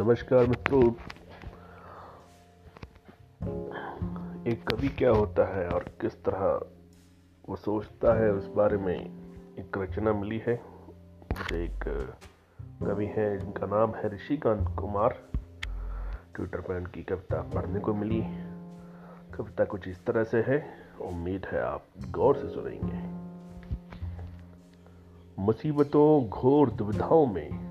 नमस्कार मित्रों। एक कवि क्या होता है और किस तरह वो सोचता है, उस बारे में एक रचना मिली है। मुझे एक कवि है, जिनका नाम है ऋषिकांत कुमार। ट्विटर पर उनकी कविता पढ़ने को मिली। कविता कुछ इस तरह से है, उम्मीद है आप गौर से सुनेंगे। मुसीबतों, घोर दुविधाओं में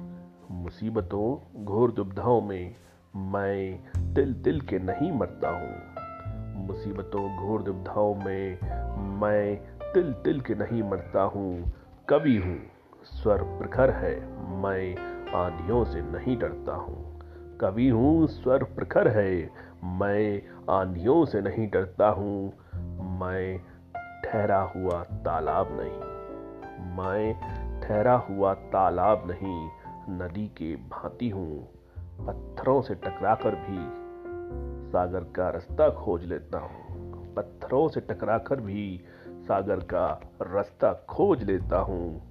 मुसीबतों घोर दुविधाओं में मैं तिल तिल के नहीं मरता हूँ। मुसीबतों घोर दुविधाओं में मैं तिल तिल के नहीं मरता हूँ। कवि हूँ स्वर प्रखर है, मैं आंधियों से नहीं डरता हूँ। कवि हूँ स्वर प्रखर है, मैं आंधियों से नहीं डरता हूँ। मैं ठहरा हुआ तालाब नहीं, मैं ठहरा हुआ तालाब नहीं नदी के भांति हूँ। पत्थरों से टकराकर भी सागर का रास्ता खोज लेता हूँ। पत्थरों से टकराकर भी सागर का रास्ता खोज लेता हूँ।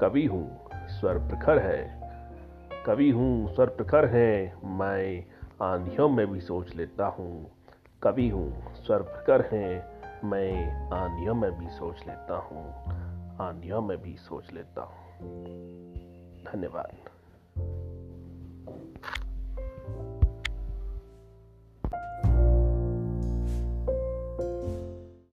कवि हूँ स्वर प्रखर है। कवि हूँ स्वर प्रखर है। मैं आंधियों में भी सोच लेता हूँ। कवि हूँ स्वर प्रखर है। मैं आंधियों में भी सोच लेता हूँ। आंधियों में भी सोच लेता हूँ। धन्यवाद।